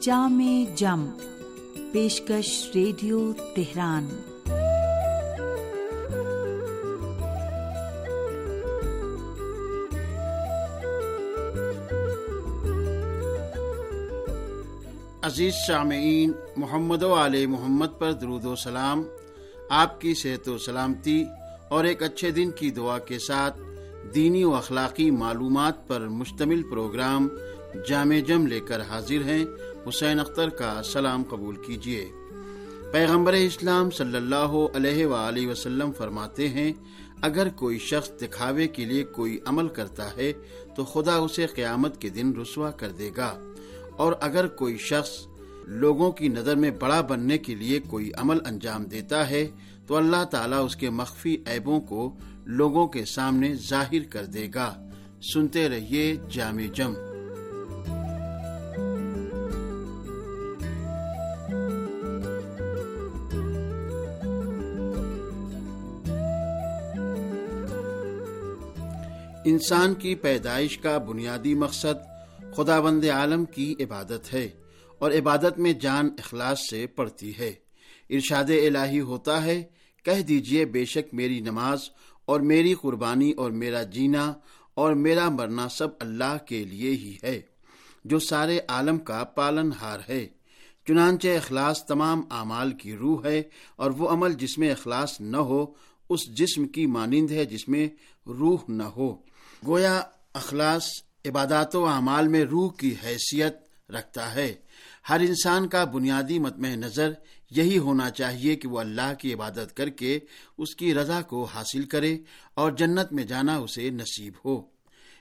جام جم، پیشکش radio Tehran. عزیز سامعین محمد و علیہ محمد پر درود و سلام۔ آپ کی صحت و سلامتی اور ایک اچھے دن کی دعا کے ساتھ دینی و اخلاقی معلومات پر مشتمل پروگرام جامع جم لے کر حاضر ہیں۔ حسین اختر کا سلام قبول کیجیے۔ پیغمبر اسلام صلی اللہ علیہ وآلہ وسلم فرماتے ہیں، اگر کوئی شخص دکھاوے کے لیے کوئی عمل کرتا ہے، تو خدا اسے قیامت کے دن رسوا کر دے گا۔ اور اگر کوئی شخص لوگوں کی نظر میں بڑا بننے کے لیے کوئی عمل انجام دیتا ہے، تو اللہ تعالیٰ اس کے مخفی عیبوں کو لوگوں کے سامنے ظاہر کر دے گا۔ سنتے رہیے جامع جم۔ انسان کی پیدائش کا بنیادی مقصد خدا بند عالم کی عبادت ہے اور عبادت میں جان اخلاص سے پڑتی ہے۔ ارشاد الہی ہوتا ہے، کہہ دیجیے بے شک میری نماز اور میری قربانی اور میرا جینا اور میرا مرنا سب اللہ کے لیے ہی ہے، جو سارے عالم کا پالن ہار ہے۔ چنانچہ اخلاص تمام اعمال کی روح ہے اور وہ عمل جس میں اخلاص نہ ہو، اس جسم کی مانند ہے جس میں روح نہ ہو۔ گویا اخلاص عبادات و اعمال میں روح کی حیثیت رکھتا ہے۔ ہر انسان کا بنیادی متمع نظر یہی ہونا چاہیے کہ وہ اللہ کی عبادت کر کے اس کی رضا کو حاصل کرے اور جنت میں جانا اسے نصیب ہو۔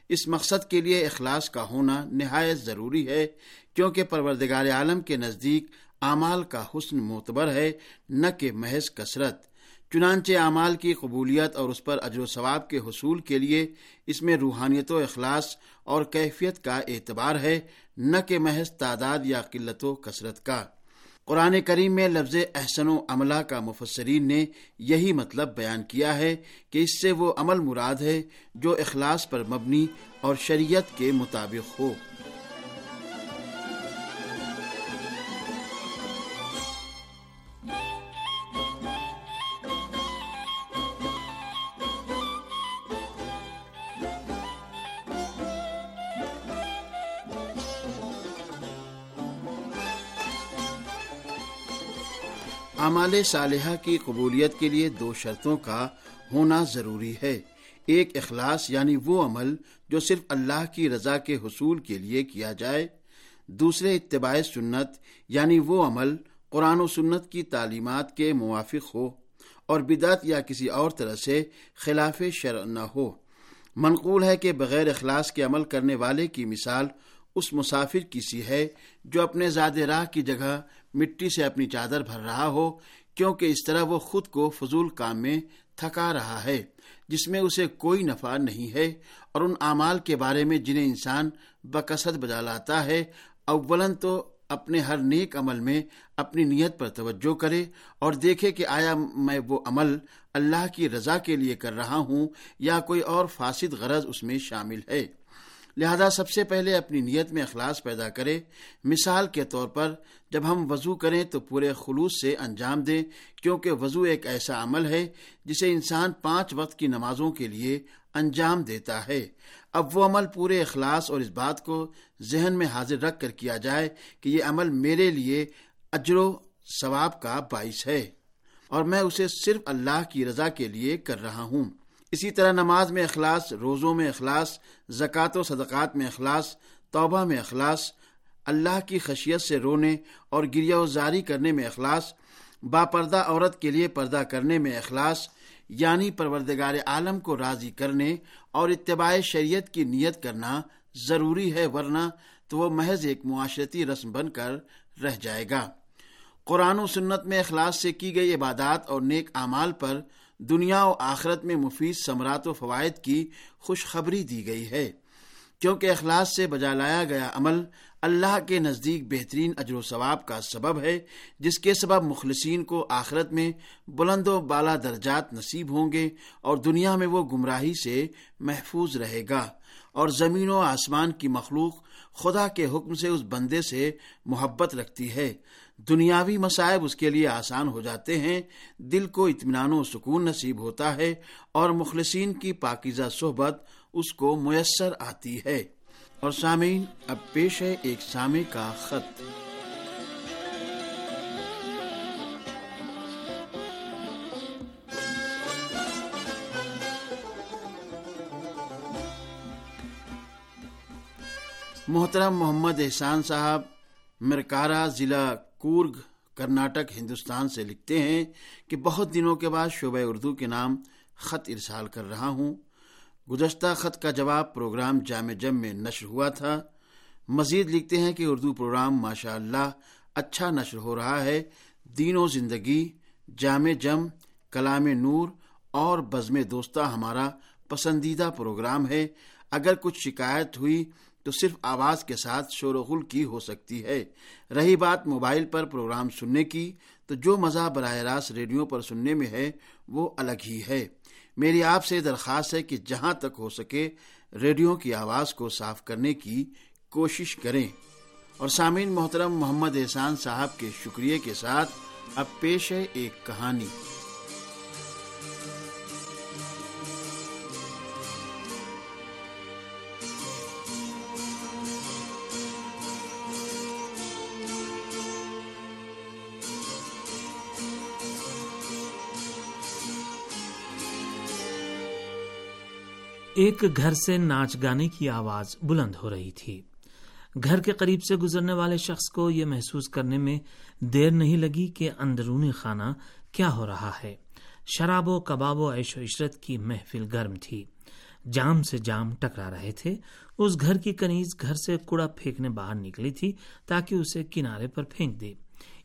اس مقصد کے لیے اخلاص کا ہونا نہایت ضروری ہے، کیونکہ پروردگار عالم کے نزدیک اعمال کا حسن معتبر ہے، نہ کہ محض کثرت۔ چنانچہ اعمال کی قبولیت اور اس پر اجر و ثواب کے حصول کے لیے اس میں روحانیت و اخلاص اور کیفیت کا اعتبار ہے، نہ کہ محض تعداد یا قلت و کثرت کا۔ قرآن کریم میں لفظ احسن و عملہ کا مفسرین نے یہی مطلب بیان کیا ہے کہ اس سے وہ عمل مراد ہے جو اخلاص پر مبنی اور شریعت کے مطابق ہو۔ اعمال صالحہ کی قبولیت کے لیے دو شرطوں کا ہونا ضروری ہے۔ ایک اخلاص یعنی وہ عمل جو صرف اللہ کی رضا کے حصول کے لیے کیا جائے۔ دوسرے، اتباع سنت یعنی وہ عمل قرآن و سنت کی تعلیمات کے موافق ہو اور بدعت یا کسی اور طرح سے خلاف شرع نہ ہو۔ منقول ہے کہ بغیر اخلاص کے عمل کرنے والے کی مثال اس مسافر کی سی ہے جو اپنے زیادہ راہ کی جگہ مٹی سے اپنی چادر بھر رہا ہو، کیونکہ اس طرح وہ خود کو فضول کام میں تھکا رہا ہے، جس میں اسے کوئی نفع نہیں ہے، اور ان اعمال کے بارے میں جنہیں انسان بکثت بجا لاتا ہے اولن تو اپنے ہر نیک عمل میں اپنی نیت پر توجہ کرے اور دیکھے کہ آیا میں وہ عمل اللہ کی رضا کے لیے کر رہا ہوں یا کوئی اور فاسد غرض اس میں شامل ہے۔ لہذا سب سے پہلے اپنی نیت میں اخلاص پیدا کرے مثال کے طور پر، جب ہم وضو کریں تو پورے خلوص سے انجام دیں، کیونکہ وضو ایک ایسا عمل ہے جسے انسان پانچ وقت کی نمازوں کے لیے انجام دیتا ہے۔ اب وہ عمل پورے اخلاص اور اس بات کو ذہن میں حاضر رکھ کر کیا جائے کہ یہ عمل میرے لیے اجر و ثواب کا باعث ہے اور میں اسے صرف اللہ کی رضا کے لیے کر رہا ہوں۔ اسی طرح نماز میں اخلاص، روزوں میں اخلاص، زکوٰۃ و صدقات میں اخلاص، توبہ میں اخلاص، اللہ کی خشیت سے رونے اور گریا و زاری کرنے میں اخلاص با پردہ عورت کے لیے پردہ کرنے میں اخلاص یعنی پروردگار عالم کو راضی کرنے اور اتباع شریعت کی نیت کرنا ضروری ہے ورنہ تو وہ محض ایک معاشرتی رسم بن کر رہ جائے گا۔ قرآن و سنت میں اخلاص سے کی گئی عبادات اور نیک اعمال پر دنیا و آخرت میں مفید ثمرات و فوائد کی خوشخبری دی گئی ہے۔ کیونکہ اخلاص سے بجا لایا گیا عمل اللہ کے نزدیک بہترین اجر و ثواب کا سبب ہے، جس کے سبب مخلصین کو آخرت میں بلند و بالا درجات نصیب ہوں گے اور دنیا میں وہ گمراہی سے محفوظ رہے گا۔ اور زمین و آسمان کی مخلوق خدا کے حکم سے اس بندے سے محبت رکھتی ہے۔ دنیاوی مصائب اس کے لیے آسان ہو جاتے ہیں۔ دل کو اطمینان و سکون نصیب ہوتا ہے اور مخلصین کی پاکیزہ صحبت اس کو میسر آتی ہے۔ اور سامعین، اب پیش ہے ایک سامع کا خط۔ محترم محمد احسان صاحب مرکارا ضلع کورگ، کرناٹک، ہندوستان سے لکھتے ہیں کہ بہت دنوں کے بعد شعبہ اردو کے نام خط ارسال کر رہا ہوں۔ گزشتہ خط کا جواب پروگرام جامع جم میں نشر ہوا تھا۔ مزید لکھتے ہیں کہ اردو پروگرام ماشاء اللہ اچھا نشر ہو رہا ہے۔ دین و زندگی، جامع جم، کلام نور اور بزم دوستہ ہمارا پسندیدہ پروگرام ہے۔ اگر کچھ شکایت ہوئی تو صرف آواز کے ساتھ شور و غل کی ہو سکتی ہے۔ رہی بات موبائل پر پروگرام سننے کی، تو جو مزہ براہ راست ریڈیو پر سننے میں ہے، وہ الگ ہی ہے۔ میری آپ سے درخواست ہے کہ جہاں تک ہو سکے، ریڈیو کی آواز کو صاف کرنے کی کوشش کریں۔ اور سامعین، محترم محمد احسان صاحب کے شکریہ کے ساتھ اب پیش ہے ایک کہانی۔ ایک گھر سے ناچ گانے کی آواز بلند ہو رہی تھی۔ گھر کے قریب سے گزرنے والے شخص کو یہ محسوس کرنے میں دیر نہیں لگی کہ اندرونی خانہ کیا ہو رہا ہے۔ شراب و کباب و عیش و عشرت کی محفل گرم تھی۔ جام سے جام ٹکرا رہے تھے۔ اس گھر کی کنیز گھر سے کوڑا پھینکنے باہر نکلی تھی تاکہ اسے کنارے پر پھینک دے۔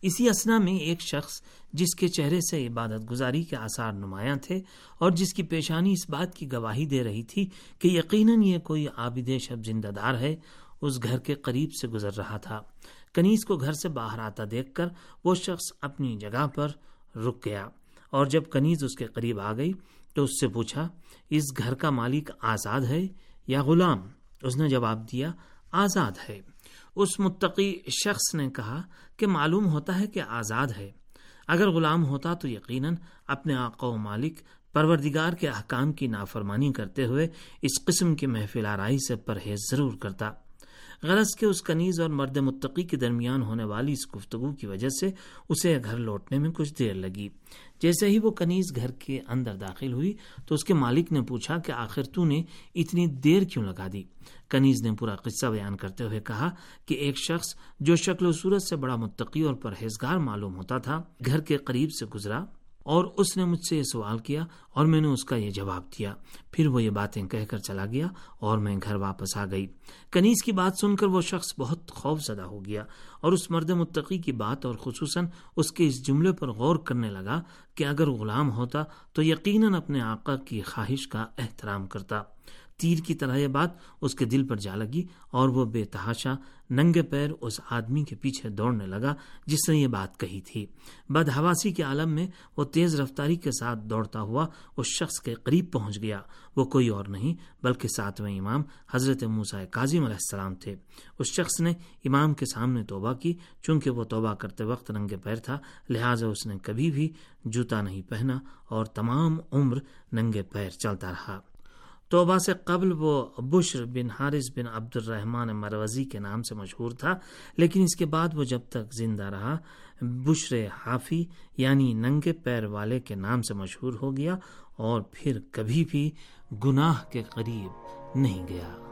اسی اسنا میں ایک شخص جس کے چہرے سے عبادت گزاری کے آثار نمایاں تھے اور جس کی پیشانی اس بات کی گواہی دے رہی تھی کہ یقیناً یہ کوئی عابد شب زندہ دار ہے، اس گھر کے قریب سے گزر رہا تھا۔ کنیز کو گھر سے باہر آتا دیکھ کر وہ شخص اپنی جگہ پر رک گیا اور جب کنیز اس کے قریب آ گئی تو اس سے پوچھا، اس گھر کا مالک آزاد ہے یا غلام؟ اس نے جواب دیا، آزاد ہے۔ اس متقی شخص نے کہا کہ معلوم ہوتا ہے کہ آزاد ہے۔ اگر غلام ہوتا تو یقیناً اپنے آقا و مالک، پروردگار کے احکام کی نافرمانی کرتے ہوئے اس قسم کی محفل آرائی سے پرہیز ضرور کرتا۔ غرض کے اس کنیز اور مرد متقی کے درمیان ہونے والی اس گفتگو کی وجہ سے اسے گھر لوٹنے میں کچھ دیر لگی۔ جیسے ہی وہ کنیز گھر کے اندر داخل ہوئی تو اس کے مالک نے پوچھا کہ آخر تو نے اتنی دیر کیوں لگا دی؟ کنیز نے پورا قصہ بیان کرتے ہوئے کہا کہ ایک شخص جو شکل و صورت سے بڑا متقی اور پرہیزگار معلوم ہوتا تھا، گھر کے قریب سے گزرا۔ اور اس نے مجھ سے یہ سوال کیا اور میں نے اس کا یہ جواب دیا۔ پھر وہ یہ باتیں کہہ کر چلا گیا اور میں گھر واپس آ گئی۔ کنیز کی بات سن کر وہ شخص بہت خوف زدہ ہو گیا اور اس مرد متقی کی بات اور خصوصاً اس کے اس جملے پر غور کرنے لگا کہ اگر غلام ہوتا تو یقیناً اپنے آقا کی خواہش کا احترام کرتا۔ تیر کی طرح یہ بات اس کے دل پر جا لگی اور وہ بے تحاشا ننگے پیر اس آدمی کے پیچھے دوڑنے لگا جس نے یہ بات کہی تھی۔ بدہواسی کے عالم میں وہ تیز رفتاری کے ساتھ دوڑتا ہوا اس شخص کے قریب پہنچ گیا۔ وہ کوئی اور نہیں بلکہ ساتویں امام حضرت موسا کاظم علیہ السلام تھے۔ اس شخص نے امام کے سامنے توبہ کی، چونکہ وہ توبہ کرتے وقت ننگے پیر تھا، لہٰذا اس نے کبھی بھی جوتا نہیں پہنا اور تمام عمر ننگے پیر چلتا رہا۔ توبہ سے قبل وہ بشر بن حارث بن عبد الرحمن مروزی کے نام سے مشہور تھا، لیکن اس کے بعد وہ جب تک زندہ رہا، بشر حافی یعنی ننگے پیر والے کے نام سے مشہور ہو گیا اور پھر کبھی بھی گناہ کے قریب نہیں گیا۔